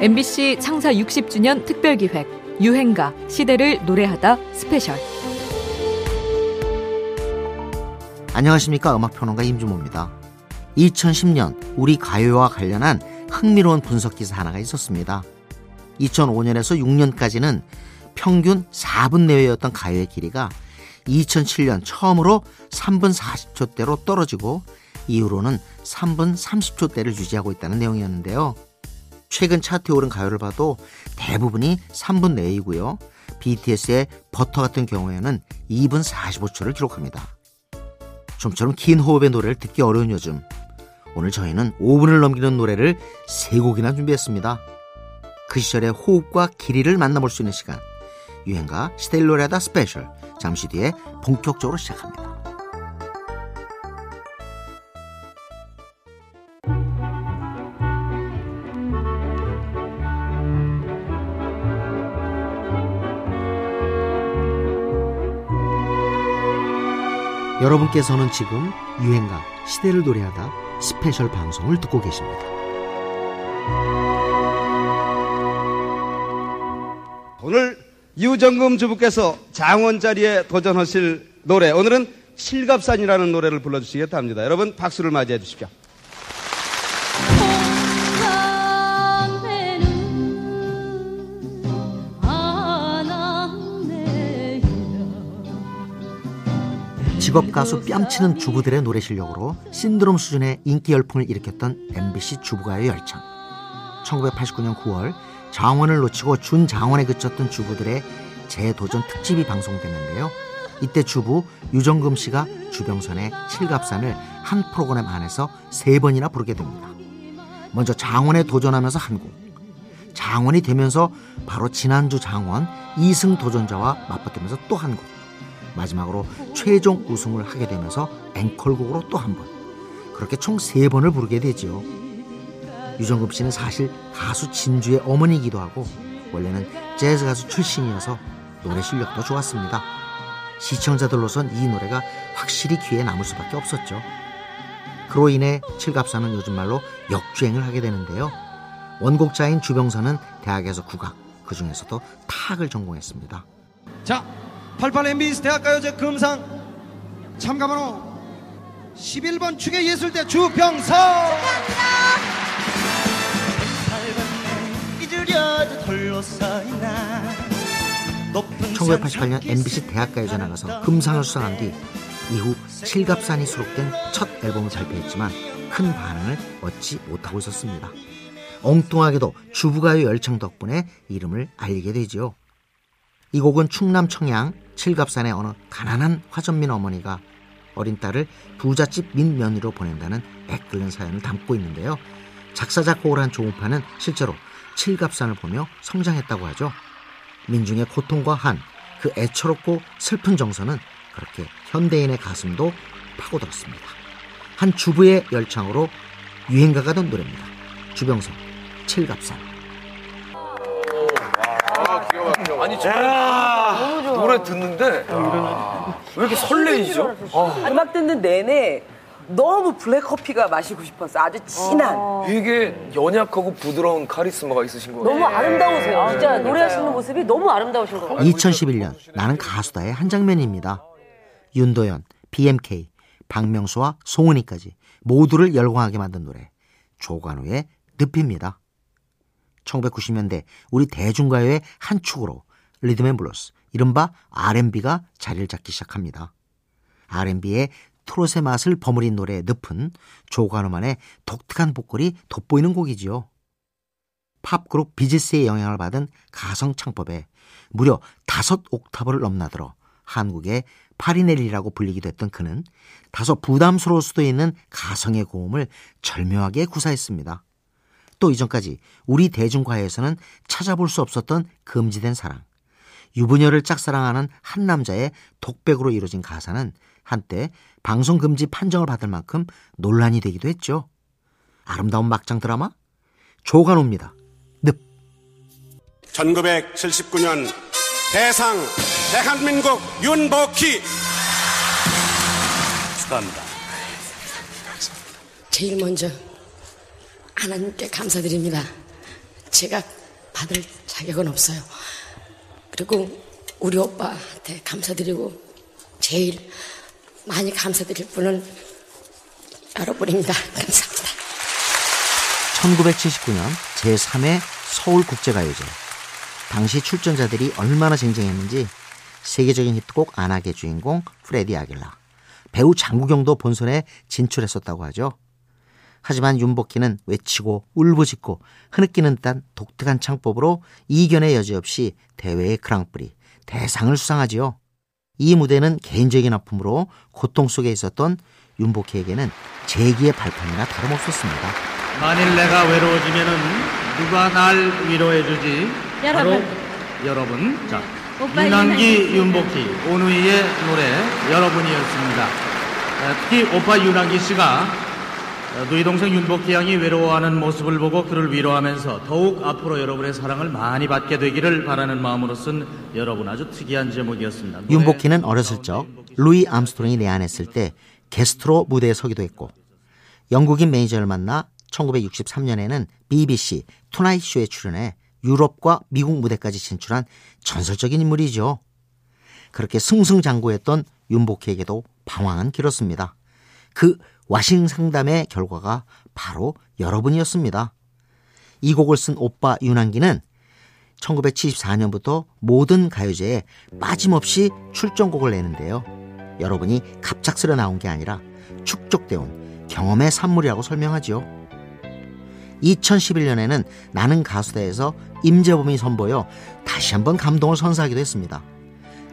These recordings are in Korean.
MBC 창사 60주년 특별기획 유행가 시대를 노래하다 스페셜 안녕하십니까 음악평론가 임진모입니다. 2010년 우리 가요와 관련한 흥미로운 분석 기사 하나가 있었습니다. 2005년에서 6년까지는 평균 4분 내외였던 가요의 길이가 2007년 처음으로 3분 40초대로 떨어지고 이후로는 3분 30초대를 유지하고 있다는 내용이었는데요. 최근 차트에 오른 가요를 봐도 대부분이 3분 내이고요. BTS의 Butter 같은 경우에는 2분 45초를 기록합니다. 좀처럼 긴 호흡의 노래를 듣기 어려운 요즘 오늘 저희는 5분을 넘기는 노래를 3곡이나 준비했습니다. 그 시절의 호흡과 길이를 만나볼 수 있는 시간 유행가 시대를 노래하다 스페셜 잠시 뒤에 본격적으로 시작합니다. 여러분께서는 지금 유행가 시대를 노래하다 스페셜 방송을 듣고 계십니다. 오늘 유정금 주부께서 장원 자리에 도전하실 노래 오늘은 실갑산이라는 노래를 불러주시겠다 합니다. 여러분 박수를 맞이해 주십시오. 직업 가수 뺨치는 주부들의 노래 실력으로 신드롬 수준의 인기 열풍을 일으켰던 MBC 주부가요 열창. 1989년 9월 장원을 놓치고 준장원에 그쳤던 주부들의 재도전 특집이 방송됐는데요. 이때 주부 유정금 씨가 주병선의 칠갑산을 한 프로그램 안에서 세 번이나 부르게 됩니다. 먼저 장원에 도전하면서 한 곡, 장원이 되면서 바로 지난주 장원 2승 도전자와 맞붙으면서 또 한 곡, 마지막으로 최종 우승을 하게 되면서 앵콜곡으로 또 한 번. 그렇게 총 세 번을 부르게 되지요. 유정급 씨는 사실 가수 진주의 어머니이기도 하고 원래는 재즈 가수 출신이어서 노래 실력도 좋았습니다. 시청자들로선 이 노래가 확실히 귀에 남을 수밖에 없었죠. 그로 인해 칠갑사는 요즘 말로 역주행을 하게 되는데요. 원곡자인 주병선은 대학에서 국악, 그 중에서도 타악을 전공했습니다. 자, 88 MBC 대학가요제 금상 참가번호 11번 축의 예술대 주병선 1988년 MBC 대학가요제 나가서 금상을 수상한 뒤 이후 칠갑산이 수록된 첫 앨범을 발표했지만 큰 반응을 얻지 못하고 있었습니다. 엉뚱하게도 주부가요 열창 덕분에 이름을 알리게 되죠. 이 곡은 충남 청양 칠갑산의 어느 가난한 화전민 어머니가 어린 딸을 부잣집 민면으로 보낸다는 애끓는 사연을 담고 있는데요. 작사 작곡을 한 조우파는 실제로 칠갑산을 보며 성장했다고 하죠. 민중의 고통과 한, 그 애처롭고 슬픈 정서는 그렇게 현대인의 가슴도 파고들었습니다. 한 주부의 열창으로 유행가가 된 노래입니다. 주병선, 칠갑산. 아니 저 노래 듣는데 왜 이렇게 설레이죠? 음악 듣는 내내 너무 블랙커피가 마시고 싶었어. 아주 진한. 되게 연약하고 부드러운 카리스마가 있으신 거예요. 너무 아름다우세요. 진짜 노래하시는 모습이 너무 아름다우신 것 같아요. 2011년 나는 가수다의 한 장면입니다. 윤도현, BMK, 박명수와 송은이까지 모두를 열광하게 만든 노래 조관우의 늪입니다. 1990년대 우리 대중가요의 한 축으로 리듬앤블루스, 이른바 R&B가 자리를 잡기 시작합니다. R&B에 트롯의 맛을 버무린 노래 늪은 조관우만의 독특한 보컬이 돋보이는 곡이지요. 팝그룹 비지스의 영향을 받은 가성 창법에 무려 다섯 옥타브를 넘나들어 한국의 파리넬리라고 불리기도 했던 그는 다소 부담스러울 수도 있는 가성의 고음을 절묘하게 구사했습니다. 또 이전까지 우리 대중가요에서는 찾아볼 수 없었던 금지된 사랑, 유부녀를 짝사랑하는 한 남자의 독백으로 이루어진 가사는 한때 방송 금지 판정을 받을 만큼 논란이 되기도 했죠. 아름다운 막장 드라마 조간호입니다. 늪 1979년 대상 대한민국 윤복희 축하합니다. 제일 먼저 하나님께 감사드립니다. 제가 받을 자격은 없어요. 그리고 우리 오빠한테 감사드리고 제일 많이 감사드릴 분은 여러분입니다. 감사합니다. 1979년 제3회 서울국제가요제. 당시 출전자들이 얼마나 쟁쟁했는지 세계적인 히트곡 안악의 주인공 프레디 아길라, 배우 장국영도 본선에 진출했었다고 하죠. 하지만 윤복희는 외치고 울부짖고 흐느끼는 듯한 독특한 창법으로 이견의 여지 없이 대회의 그랑프리, 대상을 수상하지요. 이 무대는 개인적인 아픔으로 고통 속에 있었던 윤복희에게는 재기의 발판이나 다름없었습니다. 만일 내가 외로워지면은 누가 날 위로해주지? 바로 여러분. 자, 유난기 윤복희 오누이의 노래 여러분이었습니다. 어, 특히 오빠 유난기 씨가 어, 누이 동생 윤복희 양이 외로워하는 모습을 보고 그를 위로하면서 더욱 앞으로 여러분의 사랑을 많이 받게 되기를 바라는 마음으로 쓴 여러분 아주 특이한 제목이었습니다. 윤복희는 어렸을 적 루이 암스트롱이 내한했을 때 게스트로 무대에 서기도 했고 영국인 매니저를 만나 1963년에는 BBC 투나잇 쇼에 출연해 유럽과 미국 무대까지 진출한 전설적인 인물이죠. 그렇게 승승장구했던 윤복희에게도 방황은 길었습니다. 그 와신상담의 결과가 바로 여러분이었습니다. 이 곡을 쓴 오빠 윤항기는 1974년부터 모든 가요제에 빠짐없이 출전곡을 내는데요. 여러분이 갑작스레 나온 게 아니라 축적되어 온 경험의 산물이라고 설명하지요. 2011년에는 나는 가수대에서 임재범이 선보여 다시 한번 감동을 선사하기도 했습니다.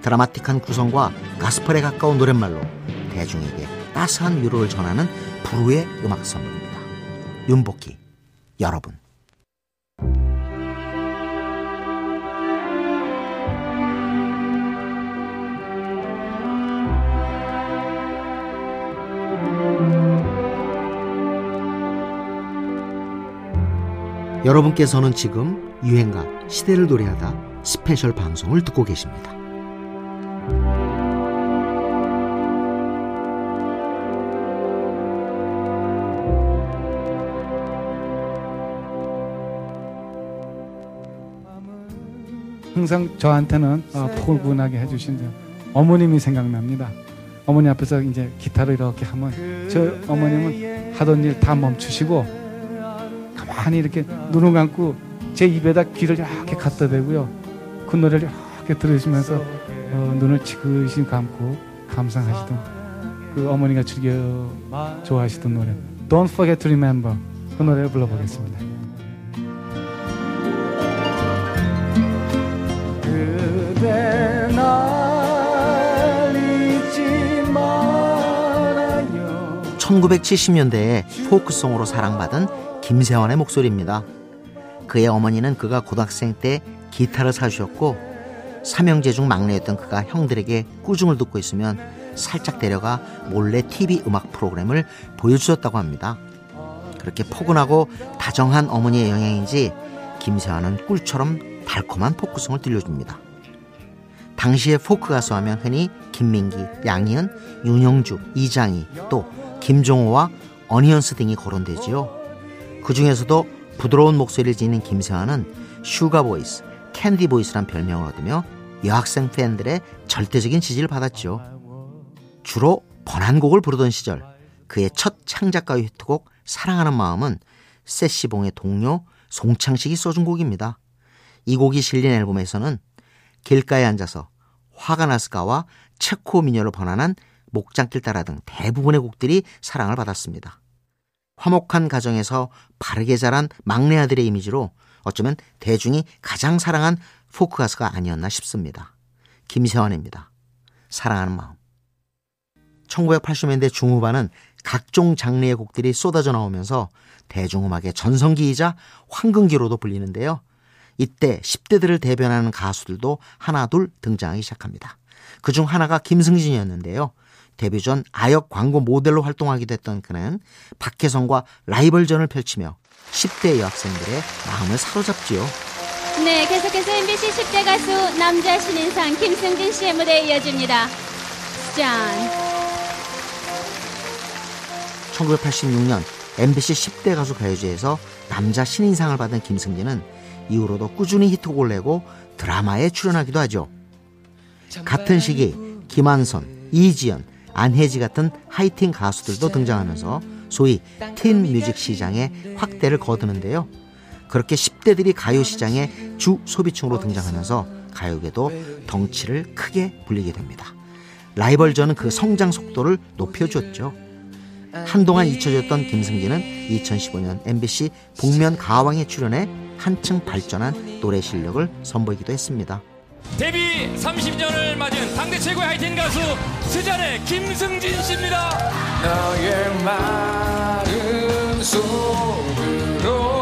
드라마틱한 구성과 가스펠에 가까운 노랫말로 대중에게 따스한 위로를 전하는 불후의 음악 선물입니다. 윤복희, 여러분. 여러분께서는 지금 유행가 시대를 노래하다 스페셜 방송을 듣고 계십니다. 항상 저한테는 어, 포근하게 해주신 어머님이 생각납니다. 어머니 앞에서 이제 기타를 이렇게 하면 저 어머님은 하던 일 다 멈추시고 가만히 이렇게 눈을 감고 제 입에다 귀를 이렇게 갖다 대고요. 그 노래를 이렇게 들으시면서 어, 눈을 지그시 감고 감상하시던 그 어머니가 즐겨 좋아하시던 노래 Don't Forget to Remember 그 노래를 불러보겠습니다. 1970년대에 포크송으로 사랑받은 김세환의 목소리입니다. 그의 어머니는 그가 고등학생 때 기타를 사주셨고 삼형제 중 막내였던 그가 형들에게 꾸중을 듣고 있으면 살짝 데려가 몰래 TV 음악 프로그램을 보여주셨다고 합니다. 그렇게 포근하고 다정한 어머니의 영향인지 김세환은 꿀처럼 달콤한 포크송을 들려줍니다. 당시의 포크 가수 하면 흔히 김민기, 양희은, 윤형주, 이장희, 또 김정호와 어니언스 등이 거론되지요. 그 중에서도 부드러운 목소리를 지닌 김세환은 sugar voice, candy voice란 별명을 얻으며 여학생 팬들의 절대적인 지지를 받았죠. 주로 번안곡을 부르던 시절 그의 첫 창작가의 히트곡 사랑하는 마음은 세시봉의 동료 송창식이 써준 곡입니다. 이 곡이 실린 앨범에서는 길가에 앉아서 화가 나스가와 체코 미녀로 번안한 목장길 따라 등 대부분의 곡들이 사랑을 받았습니다. 화목한 가정에서 바르게 자란 막내 아들의 이미지로 어쩌면 대중이 가장 사랑한 포크 가수가 아니었나 싶습니다. 김세환입니다. 사랑하는 마음. 1980년대 중후반은 각종 장르의 곡들이 쏟아져 나오면서 대중음악의 전성기이자 황금기로도 불리는데요. 이때 10대들을 대변하는 가수들도 하나 둘 등장하기 시작합니다. 그중 하나가 김승진이었는데요. 데뷔 전 아역 광고 모델로 활동하기도 했던 그는 박혜성과 라이벌전을 펼치며 10대 여학생들의 마음을 사로잡지요. 네, 계속해서 MBC 10대 가수 남자 신인상 김승진 씨의 무대에 이어집니다. 짠. 1986년 MBC 10대 가수 가요제에서 남자 신인상을 받은 김승진은 이후로도 꾸준히 히트곡을 내고 드라마에 출연하기도 하죠. 같은 시기 김한선, 이지연, 안혜지 같은 하이틴 가수들도 등장하면서 소위 틴 뮤직 시장에 확대를 거두는데요. 그렇게 10대들이 가요 시장의 주 소비층으로 등장하면서 가요계도 덩치를 크게 불리게 됩니다. 라이벌전은 그 성장 속도를 높여줬죠. 한동안 잊혀졌던 김승기는 2015년 MBC 복면 가왕에 출연해 한층 발전한 노래 실력을 선보이기도 했습니다. 데뷔 30년을 맞은 당대 최고의 하이틴 가수 스잔의 김승진 씨입니다. 너의 마음 속으로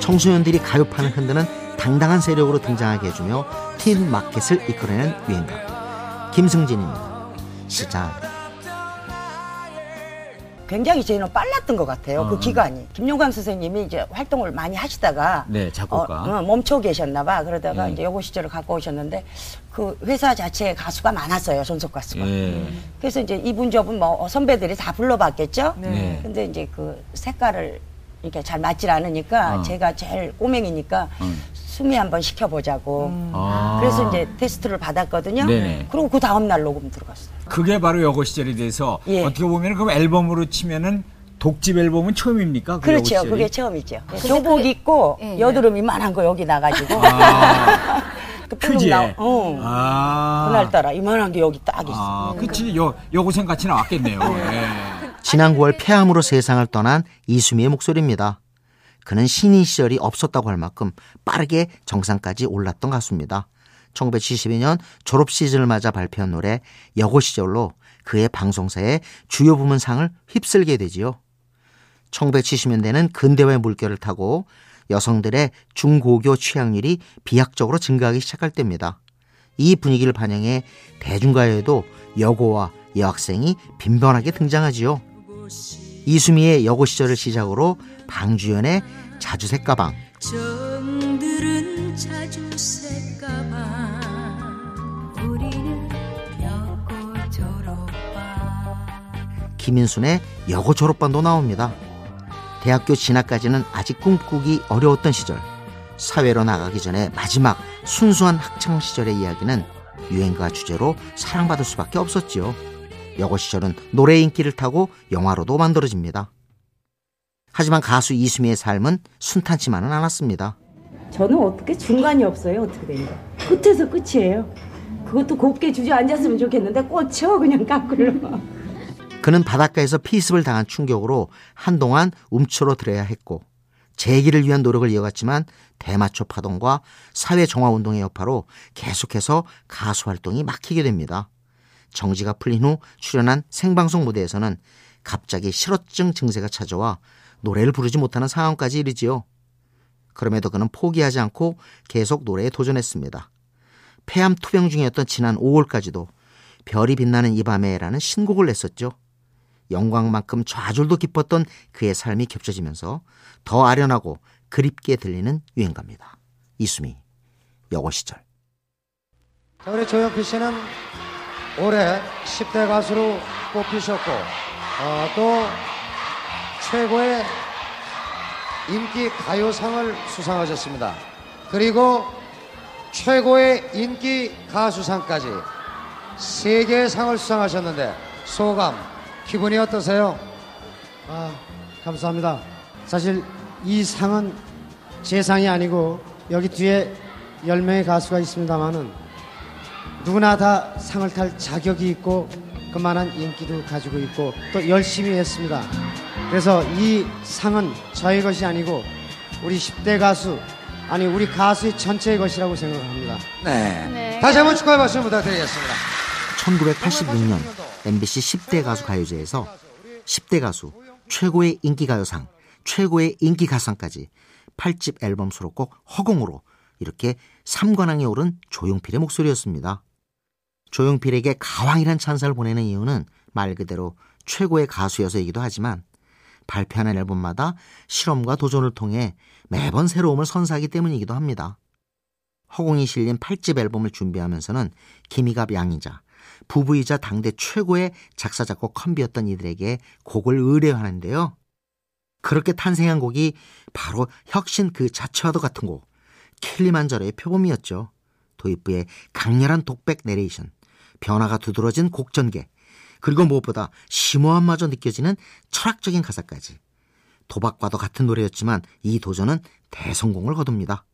청소년들이 가요판을 흔드는 당당한 세력으로 등장하게 해주며 틴 마켓을 이끌어내는 유행가 김승진입니다. 시작 굉장히 저희는 빨랐던 것 같아요. 그 어. 기간이. 김용광 선생님이 이제 활동을 많이 하시다가 네, 작곡가. 어, 어, 멈춰 계셨나 봐. 그러다가 예. 이제 요거 시절을 갖고 오셨는데 그 회사 자체에 가수가 많았어요. 전속 가수가. 예. 그래서 이제 이분 저분 뭐 선배들이 다 불러봤겠죠. 네. 근데 이제 그 색깔을 이렇게 잘 맞질 않으니까 어. 제가 제일 꼬맹이니까 음. 숨이 한번 시켜보자고. 아. 그래서 이제 테스트를 받았거든요. 네네. 그리고 그 다음 날 녹음 들어갔어요. 그게 바로 여고 시절이 돼서 예. 어떻게 보면 그 앨범으로 치면은 독집 앨범은 처음입니까? 그 여고 그렇죠. 시절이? 그게 처음이죠. 교복 입고 여드름 이만한 거 여기 나가지고. 아. 그 크지? 나, 어. 아. 그날따라 이만한 게 여기 딱 있어. 아, 그치. 여, 여고생 같이 나왔겠네요. 예. 지난 9월 폐암으로 세상을 떠난 이수미의 목소리입니다. 그는 신인 시절이 없었다고 할 만큼 빠르게 정상까지 올랐던 가수입니다. 1972년 졸업 시즌을 맞아 발표한 노래 여고 시절로 그의 방송사의 주요 부문상을 휩쓸게 되지요. 1970년대는 근대화의 물결을 타고 여성들의 중고교 취향률이 비약적으로 증가하기 시작할 때입니다. 이 분위기를 반영해 대중가요에도 여고와 여학생이 빈번하게 등장하지요. 이수미의 여고 시절을 시작으로 방주연의 자주색 가방, 정들은 자주 색가봐 우리는 여고 졸업반 김인순의 여고 졸업반도 나옵니다. 대학교 진학까지는 아직 꿈꾸기 어려웠던 시절, 사회로 나가기 전에 마지막 순수한 학창 시절의 이야기는 유행가 주제로 사랑받을 수밖에 없었지요. 여고 시절은 노래 인기를 타고 영화로도 만들어집니다. 하지만 가수 이수미의 삶은 순탄치만은 않았습니다. 저는 어떻게 중간이 없어요. 어떻게 된 거. 끝에서 끝이에요. 그것도 곱게 주저앉았으면 좋겠는데 꽂혀 그냥 까끌로. 그는 바닷가에서 피습을 당한 충격으로 한동안 움츠러 들어야 했고 재기를 위한 노력을 이어갔지만 대마초 파동과 사회 정화 운동의 여파로 계속해서 가수 활동이 막히게 됩니다. 정지가 풀린 후 출연한 생방송 무대에서는 갑자기 실어증 증세가 찾아와 노래를 부르지 못하는 상황까지 이르지요. 그럼에도 그는 포기하지 않고 계속 노래에 도전했습니다. 폐암 투병 중이었던 지난 5월까지도 별이 빛나는 이 밤에라는 신곡을 냈었죠. 영광만큼 좌절도 깊었던 그의 삶이 겹쳐지면서 더 아련하고 그립게 들리는 유행가입니다. 이수미, 여고 시절. 자, 우리 조영필 씨는 올해 10대 가수로 뽑히셨고, 어, 또 최고의 인기 가요상을 수상하셨습니다. 그리고 최고의 인기 가수상까지 세 개의 상을 수상하셨는데 소감, 기분이 어떠세요? 아, 감사합니다. 사실 이 상은 제 상이 아니고 여기 뒤에 10명의 가수가 있습니다만은 누구나 다 상을 탈 자격이 있고 그만한 인기도 가지고 있고 또 열심히 했습니다. 그래서 이 상은 저의 것이 아니고 우리 10대 가수 아니 우리 가수의 전체의 것이라고 생각합니다. 네. 다시 한번 축하의 말씀 부탁드리겠습니다. 1986년 MBC 10대 가수 가요제에서 10대 가수 최고의 인기 가요상, 최고의 인기 가상까지 8집 앨범 수록곡 허공으로 이렇게 3관왕에 오른 조용필의 목소리였습니다. 조용필에게 가왕이란 찬사를 보내는 이유는 말 그대로 최고의 가수여서이기도 하지만 발표하는 앨범마다 실험과 도전을 통해 매번 새로움을 선사하기 때문이기도 합니다. 허공이 실린 8집 앨범을 준비하면서는 김희갑 양이자 부부이자 당대 최고의 작사 작곡 컴비였던 이들에게 곡을 의뢰하는데요. 그렇게 탄생한 곡이 바로 혁신 그 자체와도 같은 곡 킬리만자로의 표범이었죠. 도입부의 강렬한 독백 내레이션, 변화가 두드러진 곡 전개, 그리고 무엇보다 심오함마저 느껴지는 철학적인 가사까지. 도박과도 같은 노래였지만 이 도전은 대성공을 거둡니다.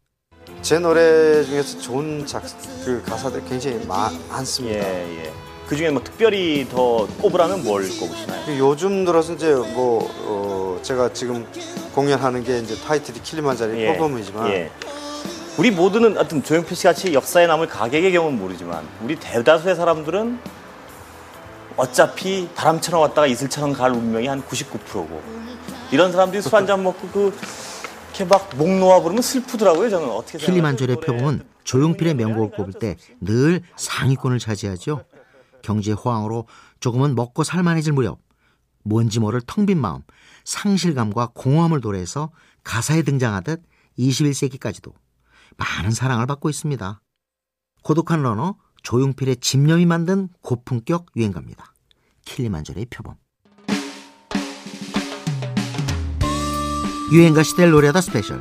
제 노래 중에서 좋은 작, 그 가사들 굉장히 마, 많습니다. 예, 예. 그 중에 뭐 특별히 더 꼽으라면 뭘 꼽으시나요? 요즘 들어서 이제 뭐, 어, 제가 지금 공연하는 게 이제 타이틀이 킬리만자리 예, 퍼포먼이지만 예. 우리 모두는 하여튼 조용필 씨 같이 역사에 남을 가객의 경우는 모르지만 우리 대다수의 사람들은 어차피 바람처럼 왔다가 이슬처럼 갈 운명이 한 99%고 이런 사람들이 술 한 잔 먹고 그 이렇게 막 목 놓아 부르면 슬프더라고요 저는 어떻게? 킬리만조의 표범은 조용필의 명곡을 꼽을 때 늘 상위권을 차지하죠. 경제 호황으로 조금은 먹고 살만해질 무렵 뭔지 모를 텅 빈 마음, 상실감과 공허함을 도래해서 가사에 등장하듯 21세기까지도 많은 사랑을 받고 있습니다. 고독한 러너 조용필의 집념이 만든 고품격 유행가입니다. 킬리만자로의 표범. 유행가 시대를 노래하다 스페셜.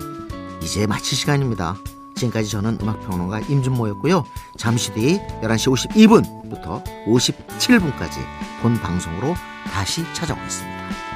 이제 마칠 시간입니다. 지금까지 저는 음악평론가 임진모였고요. 잠시 뒤 11시 52분부터 57분까지 본 방송으로 다시 찾아오겠습니다.